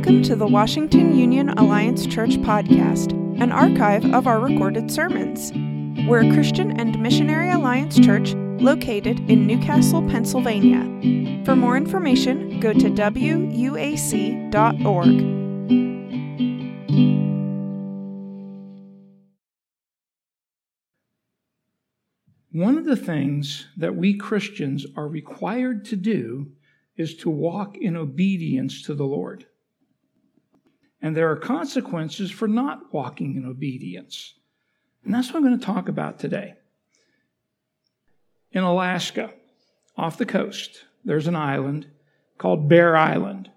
Welcome to the Washington Union Alliance Church podcast, an archive of our recorded sermons. We're a Christian and Missionary Alliance church located in New Castle, Pennsylvania. For more information, go to wuac.org. One of the things that we Christians are required to do is to walk in obedience to the Lord. And there are consequences for not walking in obedience. And that's what I'm going to talk about today. In Alaska, off the coast, there's an island called Bear Island.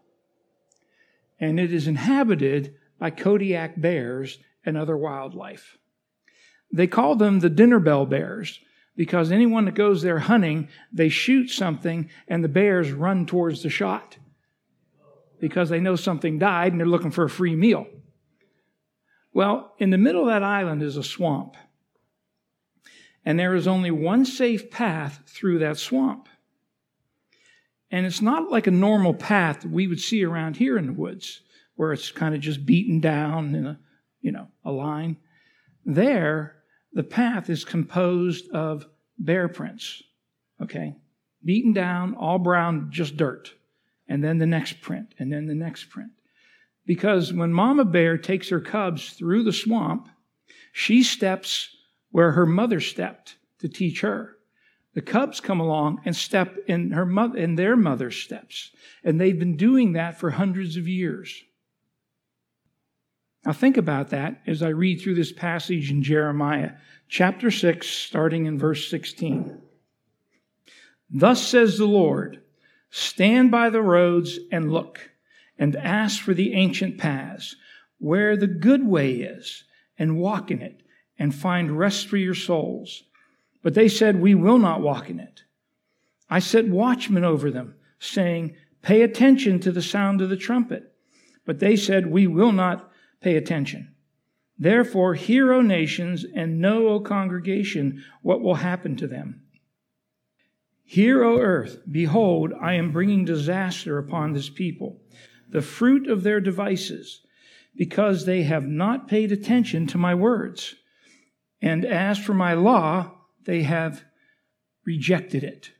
And it is inhabited by Kodiak bears and other wildlife. They call them the dinner bell bears because anyone that goes there hunting, they shoot something and the bears run towards the shot because they know something died and they're looking for a free meal. Well, in the middle of that island is a swamp. And there is only one safe path through that swamp. And it's not like a normal path we would see around here in the woods, where it's kind of just beaten down in a, you know, a line. There, the path is composed of bear prints, okay? Beaten down, all brown, just dirt. And then the next print, and then the next print. Because when Mama Bear takes her cubs through the swamp, she steps where her mother stepped to teach her. The cubs come along and step in her mother in their mother's steps. And they've been doing that for hundreds of years. Now, think about that as I read through this passage in Jeremiah, chapter 6, starting in verse 16. Thus says the Lord Stand by the roads and look, and ask for the ancient paths, where the good way is, and walk in it, and find rest for your souls. But they said, We will not walk in it. I set watchmen over them, saying, Pay attention to the sound of the trumpet. But they said, We will not Pay attention. Therefore, hear, O nations, and know, O congregation, what will happen to them. Hear, O earth, behold, I am bringing disaster upon this people, the fruit of their devices, because they have not paid attention to my words. And as for my law, they have rejected it.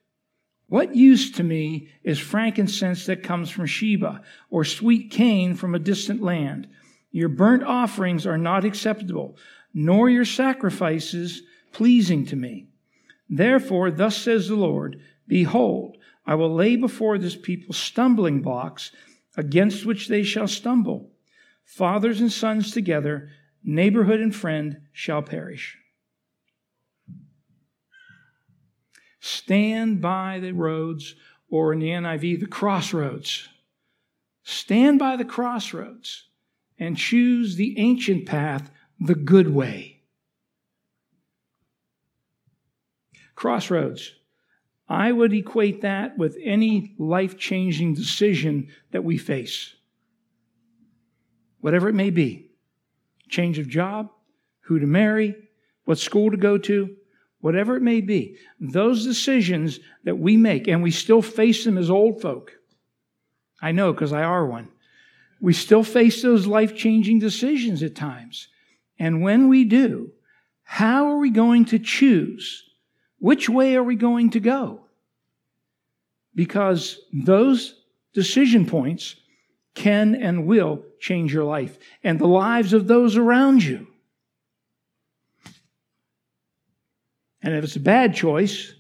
What use to me is frankincense that comes from Sheba, or sweet cane from a distant land? Your burnt offerings are not acceptable, nor your sacrifices pleasing to me. Therefore, thus says the Lord Behold, I will lay before this people stumbling blocks against which they shall stumble. Fathers and sons together, neighborhood and friend shall perish. Stand by the roads, or in the NIV, the crossroads. Stand by the crossroads and choose the ancient path, the good way. Crossroads. I would equate that with any life changing decision that we face. Whatever it may be change of job, who to marry, what school to go to, whatever it may be. Those decisions that we make, and we still face them as old folk. I know because I are one. We still face those life changing decisions at times. And when we do, how are we going to choose? Which way are we going to go? Because those decision points can and will change your life and the lives of those around you. And if it's a bad choice,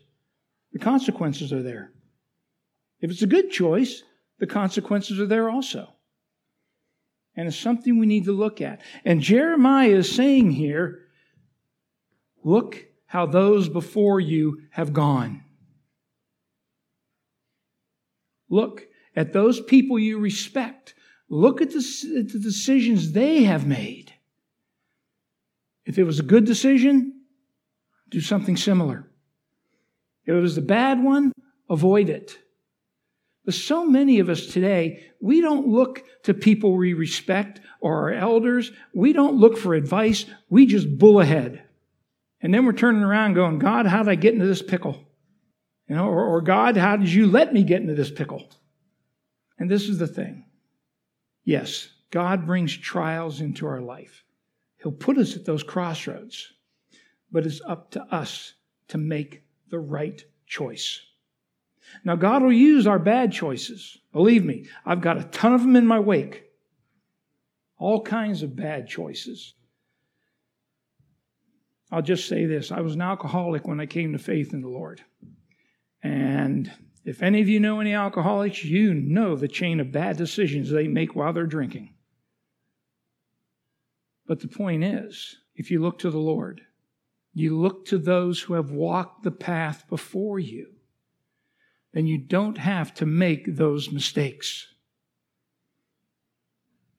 the consequences are there. If it's a good choice, the consequences are there also. And it's something we need to look at. And Jeremiah is saying here, look how those before you have gone. Look at those people you respect. Look at the, at the decisions they have made. If it was a good decision, do something similar. If it was a bad one, avoid it. But so many of us today, we don't look to people we respect or our elders. We don't look for advice. We just bull ahead. And then we're turning around going, God, how did I get into this pickle? You know, or, or God, how did you let me get into this pickle? And this is the thing. Yes, God brings trials into our life. He'll put us at those crossroads, but it's up to us to make the right choice. Now, God will use our bad choices. Believe me, I've got a ton of them in my wake. All kinds of bad choices. I'll just say this I was an alcoholic when I came to faith in the Lord. And if any of you know any alcoholics, you know the chain of bad decisions they make while they're drinking. But the point is, if you look to the Lord, you look to those who have walked the path before you, then you don't have to make those mistakes.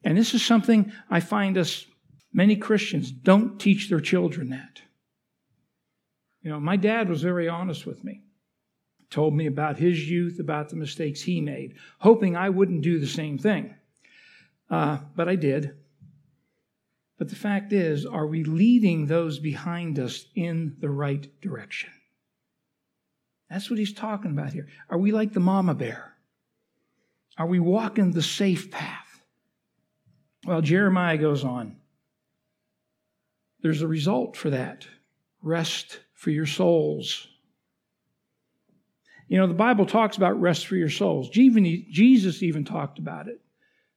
And this is something I find us, many Christians don't teach their children that. You know, my dad was very honest with me. Told me about his youth, about the mistakes he made, hoping I wouldn't do the same thing. Uh, but I did. But the fact is, are we leading those behind us in the right direction? That's what he's talking about here. Are we like the mama bear? Are we walking the safe path? Well, Jeremiah goes on. There's a result for that rest for your souls. You know, the Bible talks about rest for your souls. Jesus even talked about it.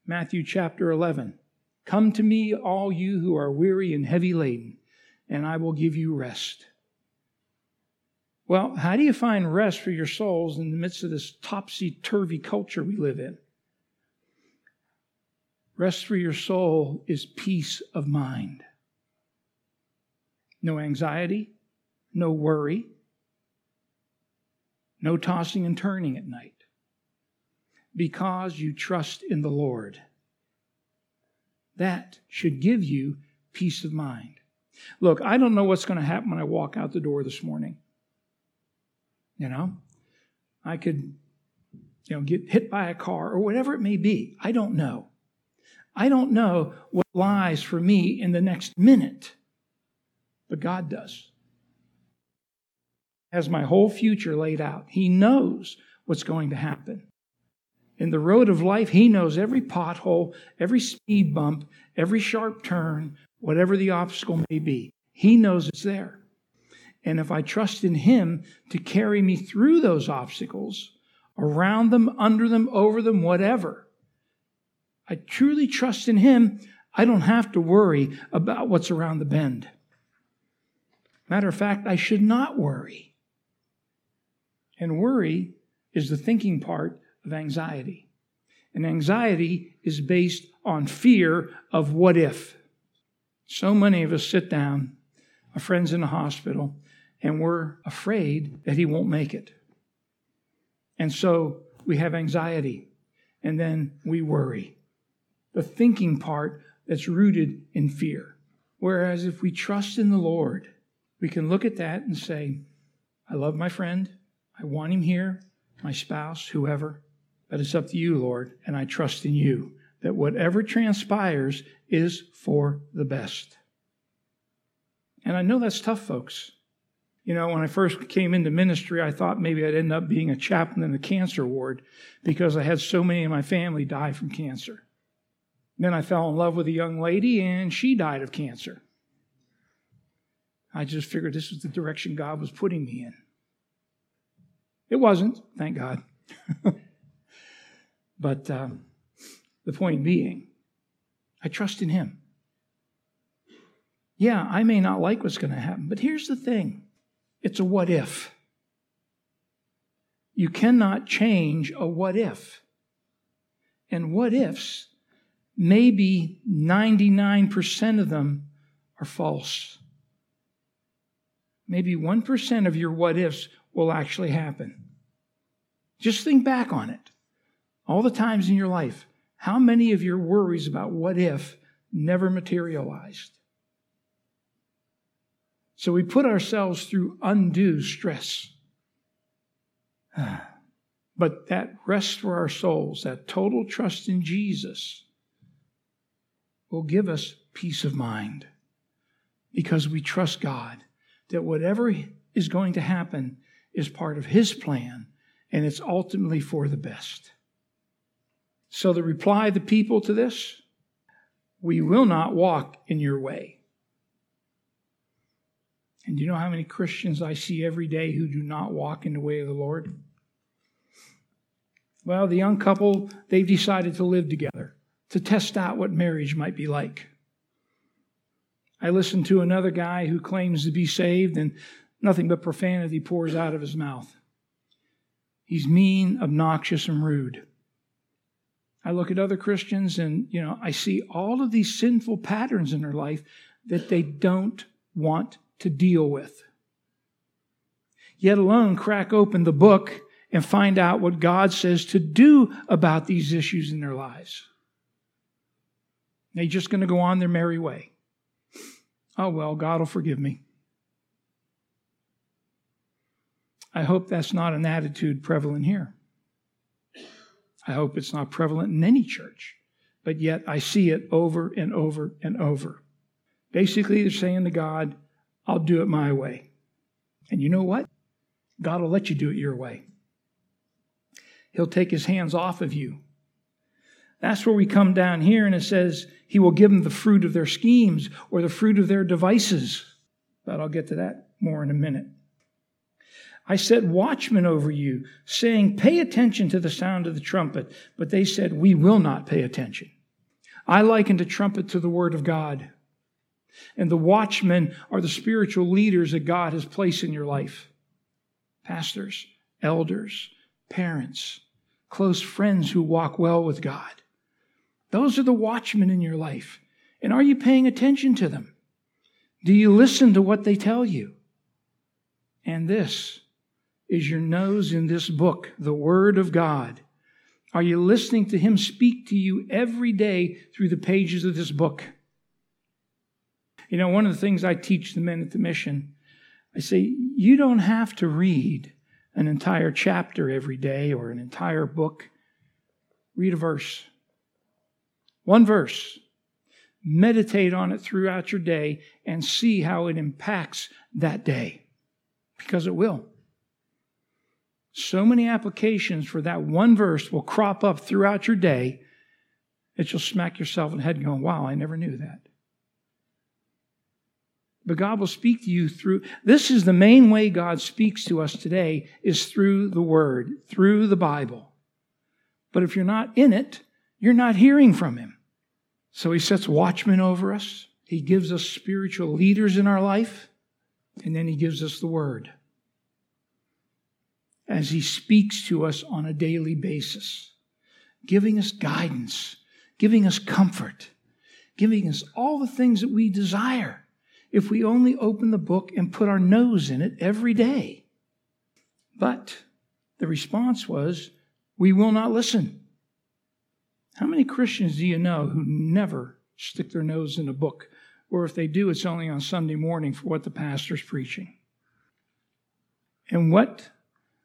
Matthew chapter 11. Come to me, all you who are weary and heavy laden, and I will give you rest. Well, how do you find rest for your souls in the midst of this topsy turvy culture we live in? Rest for your soul is peace of mind. No anxiety, no worry, no tossing and turning at night, because you trust in the Lord. That should give you peace of mind. Look, I don't know what's going to happen when I walk out the door this morning. You know, I could, you know, get hit by a car or whatever it may be. I don't know. I don't know what lies for me in the next minute, but God does. Has my whole future laid out. He knows what's going to happen. In the road of life, He knows every pothole, every speed bump, every sharp turn, whatever the obstacle may be. He knows it's there. And if I trust in Him to carry me through those obstacles, around them, under them, over them, whatever, I truly trust in Him, I don't have to worry about what's around the bend. Matter of fact, I should not worry. And worry is the thinking part of anxiety. And anxiety is based on fear of what if. So many of us sit down, a friend's in the hospital, and we're afraid that he won't make it. And so we have anxiety, and then we worry. The thinking part that's rooted in fear. Whereas if we trust in the Lord, we can look at that and say, I love my friend. I want him here, my spouse, whoever. But it's up to you, Lord, and I trust in you that whatever transpires is for the best. And I know that's tough, folks. You know, when I first came into ministry, I thought maybe I'd end up being a chaplain in the cancer ward because I had so many in my family die from cancer. Then I fell in love with a young lady and she died of cancer. I just figured this was the direction God was putting me in. It wasn't, thank God. But um, the point being, I trust in Him. Yeah, I may not like what's going to happen, but here's the thing it's a what if. You cannot change a what if. And what ifs, maybe 99% of them are false. Maybe 1% of your what ifs will actually happen. Just think back on it all the times in your life, how many of your worries about what if never materialized? So we put ourselves through undue stress. But that rest for our souls, that total trust in Jesus, will give us peace of mind because we trust God that whatever is going to happen is part of His plan and it's ultimately for the best. So the reply of the people to this, we will not walk in your way. And do you know how many Christians I see every day who do not walk in the way of the Lord? Well, the young couple, they've decided to live together, to test out what marriage might be like. I listened to another guy who claims to be saved and nothing but profanity pours out of his mouth. He's mean, obnoxious, and rude. I look at other Christians and, you know, I see all of these sinful patterns in their life that they don't want to deal with. Yet alone crack open the book and find out what God says to do about these issues in their lives. They're just going to go on their merry way. Oh, well, God will forgive me. I hope that's not an attitude prevalent here. I hope it's not prevalent in any church, but yet I see it over and over and over. Basically, they're saying to God, I'll do it my way. And you know what? God will let you do it your way. He'll take his hands off of you. That's where we come down here and it says he will give them the fruit of their schemes or the fruit of their devices. But I'll get to that more in a minute. I set watchmen over you, saying, Pay attention to the sound of the trumpet. But they said, We will not pay attention. I likened a trumpet to the word of God. And the watchmen are the spiritual leaders that God has placed in your life pastors, elders, parents, close friends who walk well with God. Those are the watchmen in your life. And are you paying attention to them? Do you listen to what they tell you? And this is your nose in this book, the Word of God. Are you listening to Him speak to you every day through the pages of this book? You know, one of the things I teach the men at the mission, I say, you don't have to read an entire chapter every day or an entire book. Read a verse. One verse. Meditate on it throughout your day and see how it impacts that day. Because it will so many applications for that one verse will crop up throughout your day that you'll smack yourself in the head going, wow, I never knew that. But God will speak to you through, this is the main way God speaks to us today is through the Word, through the Bible. But if you're not in it, you're not hearing from Him. So He sets watchmen over us. He gives us spiritual leaders in our life. And then He gives us the Word as He speaks to us on a daily basis, giving us guidance, giving us comfort, giving us all the things that we desire if we only open the book and put our nose in it every day. But the response was, we will not listen. How many Christians do you know who never stick their nose in a book? Or if they do, it's only on Sunday morning for what the pastor's preaching. And what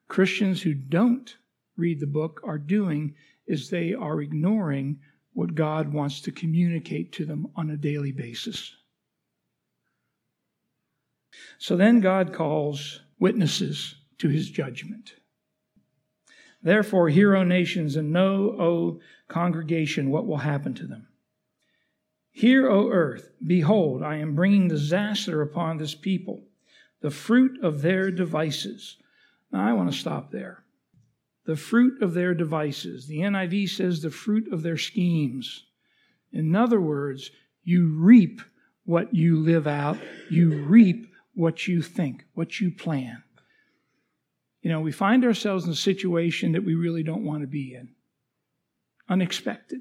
Christians who don't read the book are doing is they are ignoring what God wants to communicate to them on a daily basis. So then God calls witnesses to his judgment. Therefore, hear, O nations, and know, O congregation, what will happen to them. Hear, O earth, behold, I am bringing disaster upon this people, the fruit of their devices now, I want to stop there. The fruit of their devices. The NIV says the fruit of their schemes. In other words, you reap what you live out, you reap what you think, what you plan. You know, we find ourselves in a situation that we really don't want to be in. Unexpected.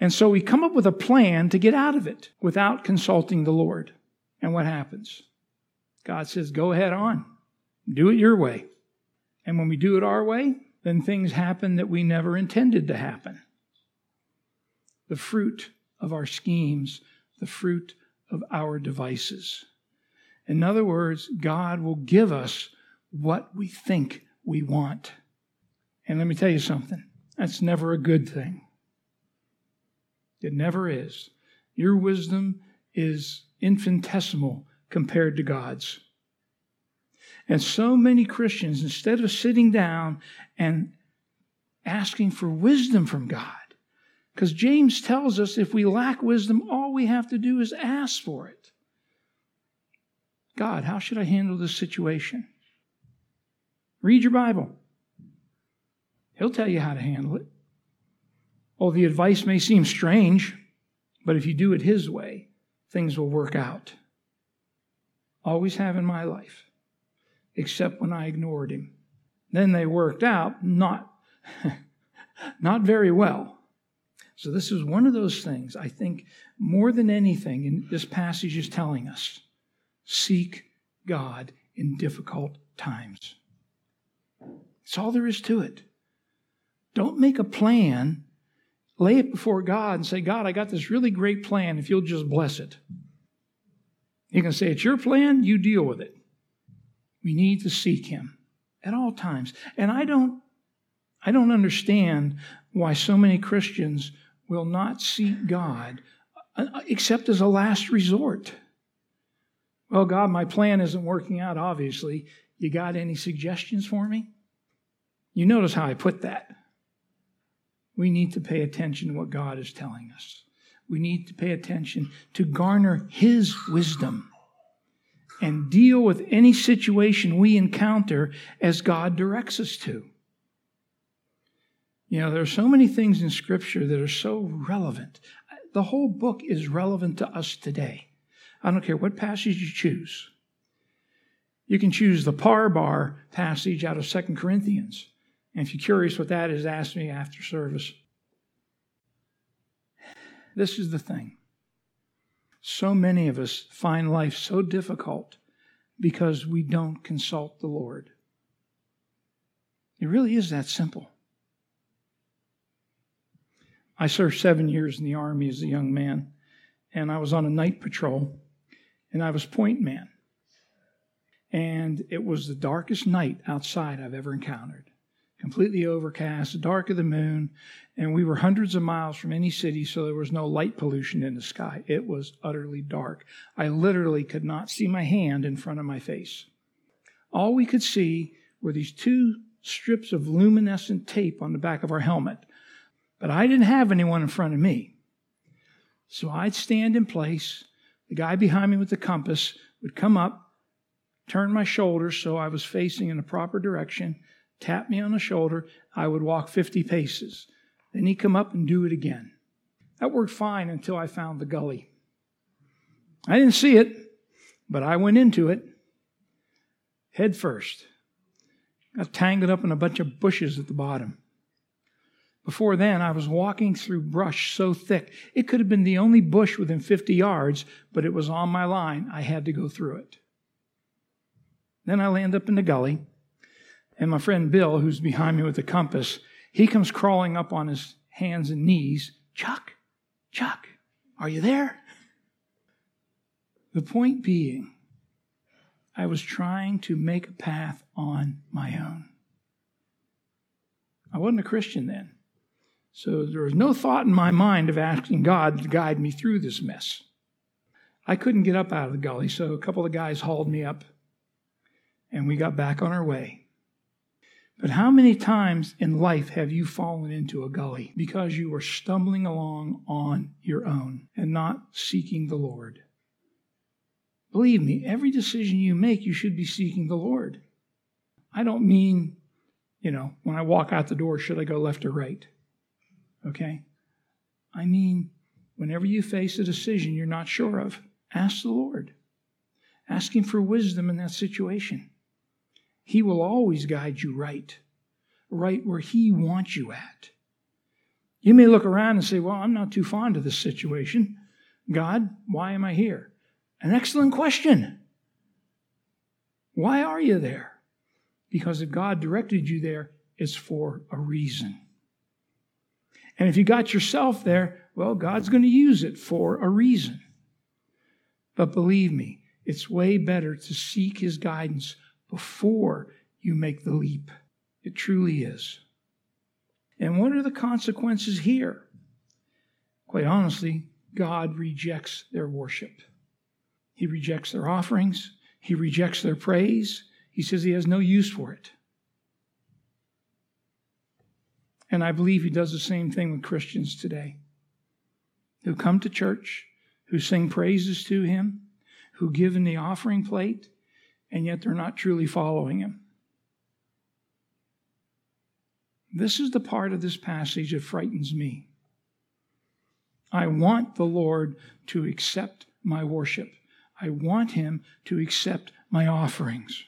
And so we come up with a plan to get out of it without consulting the Lord. And what happens? God says, go ahead on. Do it your way. And when we do it our way, then things happen that we never intended to happen. The fruit of our schemes, the fruit of our devices. In other words, God will give us what we think we want. And let me tell you something that's never a good thing. It never is. Your wisdom is infinitesimal compared to God's. And so many Christians, instead of sitting down and asking for wisdom from God. Because James tells us if we lack wisdom, all we have to do is ask for it. God, how should I handle this situation? Read your Bible. He'll tell you how to handle it. Oh, the advice may seem strange, but if you do it His way, things will work out. Always have in my life, except when I ignored Him. Then they worked out, not, not very well. So, this is one of those things I think more than anything, in this passage is telling us seek God in difficult times. That's all there is to it. Don't make a plan, lay it before God and say, God, I got this really great plan if you'll just bless it. You can say, It's your plan, you deal with it. We need to seek Him at all times. And I don't, I don't understand why so many Christians will not seek God uh, except as a last resort. Well, God, my plan isn't working out, obviously. You got any suggestions for me? You notice how I put that. We need to pay attention to what God is telling us. We need to pay attention to garner His wisdom and deal with any situation we encounter as God directs us to. You know, there are so many things in Scripture that are so relevant. The whole book is relevant to us today. I don't care what passage you choose. You can choose the Parbar passage out of Second Corinthians. And if you're curious what that is, ask me after service. This is the thing. So many of us find life so difficult because we don't consult the Lord. It really is that simple. I served seven years in the Army as a young man, and I was on a night patrol and I was point man. And it was the darkest night outside I've ever encountered. Completely overcast, dark of the moon, and we were hundreds of miles from any city, so there was no light pollution in the sky. It was utterly dark. I literally could not see my hand in front of my face. All we could see were these two strips of luminescent tape on the back of our helmet. But I didn't have anyone in front of me. So I'd stand in place the guy behind me with the compass would come up, turn my shoulders so I was facing in the proper direction, tap me on the shoulder. I would walk 50 paces. Then he'd come up and do it again. That worked fine until I found the gully. I didn't see it, but I went into it head first. Got tangled up in a bunch of bushes at the bottom. Before then, I was walking through brush so thick, it could have been the only bush within 50 yards, but it was on my line. I had to go through it. Then I land up in the gully, and my friend Bill, who's behind me with the compass, he comes crawling up on his hands and knees. Chuck, Chuck, are you there? The point being, I was trying to make a path on my own. I wasn't a Christian then. So there was no thought in my mind of asking God to guide me through this mess. I couldn't get up out of the gully, so a couple of guys hauled me up and we got back on our way. But how many times in life have you fallen into a gully because you were stumbling along on your own and not seeking the Lord? Believe me, every decision you make, you should be seeking the Lord. I don't mean, you know, when I walk out the door, should I go left or right? Okay? I mean, whenever you face a decision you're not sure of, ask the Lord. Ask Him for wisdom in that situation. He will always guide you right, right where He wants you at. You may look around and say, Well, I'm not too fond of this situation. God, why am I here? An excellent question. Why are you there? Because if God directed you there, it's for a reason. And if you got yourself there, well, God's going to use it for a reason. But believe me, it's way better to seek His guidance before you make the leap. It truly is. And what are the consequences here? Quite honestly, God rejects their worship. He rejects their offerings. He rejects their praise. He says he has no use for it. And I believe he does the same thing with Christians today who come to church, who sing praises to him, who give in the offering plate, and yet they're not truly following him. This is the part of this passage that frightens me. I want the Lord to accept my worship. I want him to accept my offerings.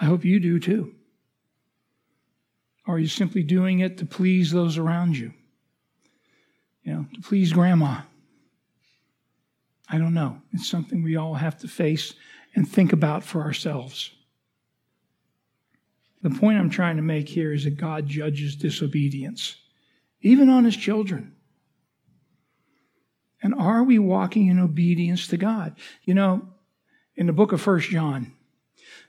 I hope you do too. Or are you simply doing it to please those around you? You know, to please grandma. I don't know. It's something we all have to face and think about for ourselves. The point I'm trying to make here is that God judges disobedience, even on his children. And are we walking in obedience to God? You know, in the book of First John,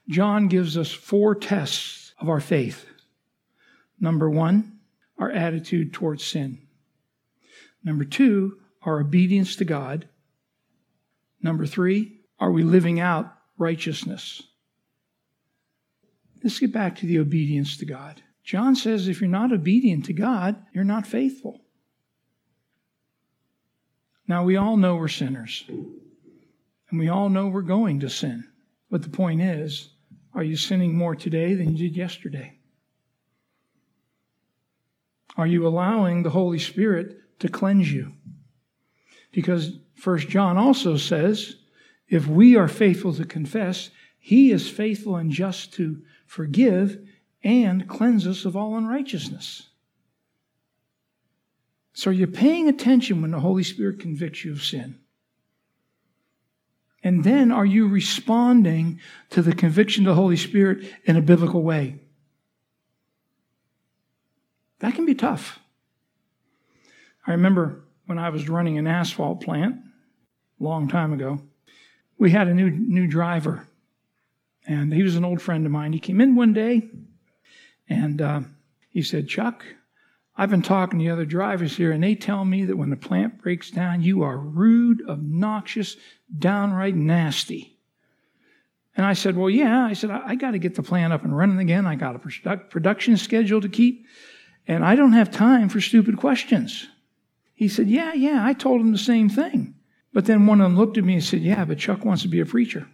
John gives us four tests of our faith. Number one, our attitude towards sin. Number two, our obedience to God. Number three, are we living out righteousness? Let's get back to the obedience to God. John says if you're not obedient to God, you're not faithful. Now, we all know we're sinners, and we all know we're going to sin. But the point is, are you sinning more today than you did yesterday? Are you allowing the Holy Spirit to cleanse you? Because First John also says, if we are faithful to confess, he is faithful and just to forgive and cleanse us of all unrighteousness. So you're you paying attention when the Holy Spirit convicts you of sin? And then are you responding to the conviction of the Holy Spirit in a biblical way? That can be tough. I remember when I was running an asphalt plant a long time ago, we had a new, new driver. And he was an old friend of mine. He came in one day and uh, he said, Chuck, I've been talking to the other drivers here, and they tell me that when the plant breaks down, you are rude, obnoxious, downright nasty. And I said, Well, yeah. I said, I, I got to get the plant up and running again. I got a production schedule to keep, and I don't have time for stupid questions. He said, Yeah, yeah. I told him the same thing. But then one of them looked at me and said, Yeah, but Chuck wants to be a preacher.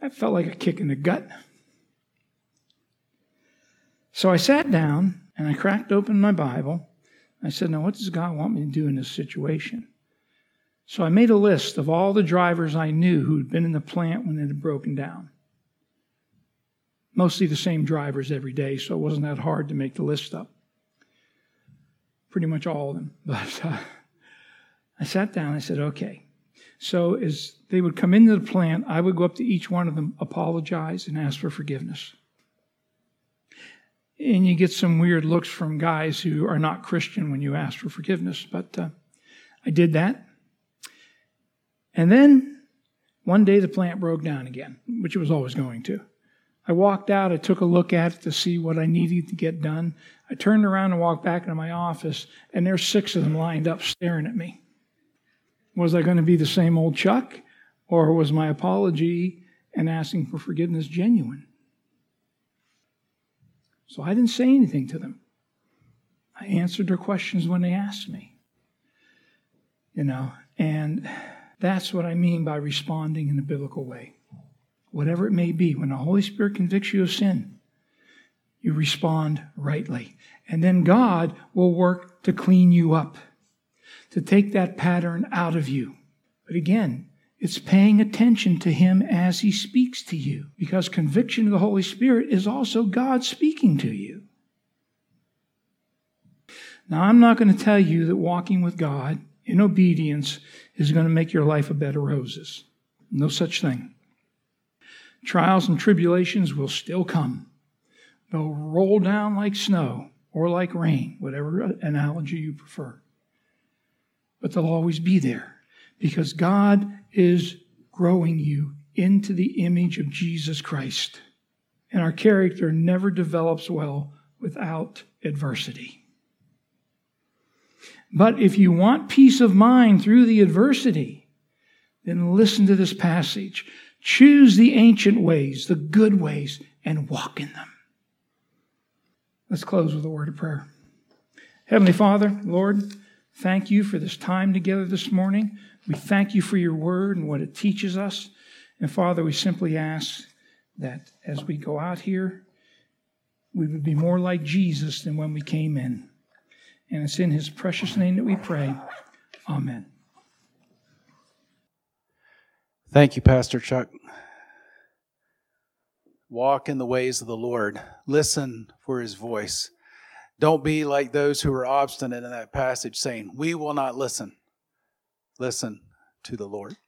That felt like a kick in the gut. So I sat down and I cracked open my Bible. I said, Now, what does God want me to do in this situation? So I made a list of all the drivers I knew who'd been in the plant when it had broken down. Mostly the same drivers every day, so it wasn't that hard to make the list up. Pretty much all of them. But uh, I sat down, I said, okay. So as they would come into the plant, I would go up to each one of them, apologize, and ask for forgiveness and you get some weird looks from guys who are not Christian when you ask for forgiveness. But uh, I did that. And then one day the plant broke down again, which it was always going to. I walked out, I took a look at it to see what I needed to get done. I turned around and walked back into my office, and there's six of them lined up staring at me. Was I going to be the same old Chuck, or was my apology and asking for forgiveness genuine? So I didn't say anything to them. I answered their questions when they asked me. You know, and that's what I mean by responding in a biblical way. Whatever it may be, when the Holy Spirit convicts you of sin, you respond rightly. And then God will work to clean you up, to take that pattern out of you. But again, it's paying attention to Him as He speaks to you, because conviction of the Holy Spirit is also God speaking to you. Now, I'm not going to tell you that walking with God in obedience is going to make your life a bed of roses. No such thing. Trials and tribulations will still come. They'll roll down like snow or like rain, whatever analogy you prefer. But they'll always be there because God is growing you into the image of Jesus Christ. And our character never develops well without adversity. But if you want peace of mind through the adversity, then listen to this passage. Choose the ancient ways, the good ways, and walk in them. Let's close with a word of prayer. Heavenly Father, Lord, thank you for this time together this morning. We thank you for your word and what it teaches us. And Father, we simply ask that as we go out here, we would be more like Jesus than when we came in. And it's in his precious name that we pray. Amen. Thank you, Pastor Chuck. Walk in the ways of the Lord. Listen for his voice. Don't be like those who are obstinate in that passage saying, We will not listen. Listen to the Lord.